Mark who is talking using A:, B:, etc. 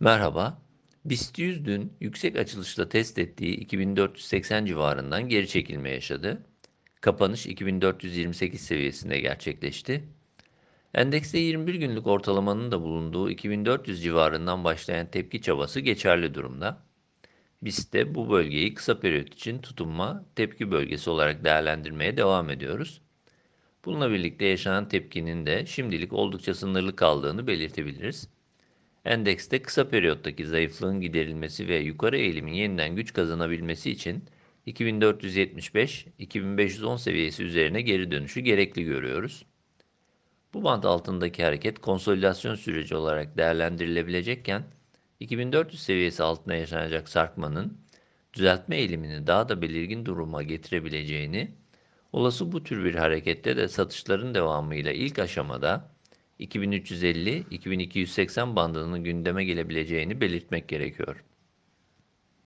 A: Merhaba. BIST 100 dün yüksek açılışla test ettiği 2480 civarından geri çekilme yaşadı. Kapanış 2428 seviyesinde gerçekleşti. Endekste 21 günlük ortalamanın da bulunduğu 2400 civarından başlayan tepki çabası geçerli durumda. BIST'te bu bölgeyi kısa periyot için tutunma tepki bölgesi olarak değerlendirmeye devam ediyoruz. Bununla birlikte yaşanan tepkinin de şimdilik oldukça sınırlı kaldığını belirtebiliriz. Endekste kısa periyottaki zayıflığın giderilmesi ve yukarı eğilimin yeniden güç kazanabilmesi için 2475-2510 seviyesi üzerine geri dönüşü gerekli görüyoruz. Bu band altındaki hareket konsolidasyon süreci olarak değerlendirilebilecekken 2400 seviyesi altına yaşanacak sarkmanın düzeltme eğilimini daha da belirgin duruma getirebileceğini, olası bu tür bir harekette de satışların devamıyla ilk aşamada 2350-2280 bandının gündeme gelebileceğini belirtmek gerekiyor.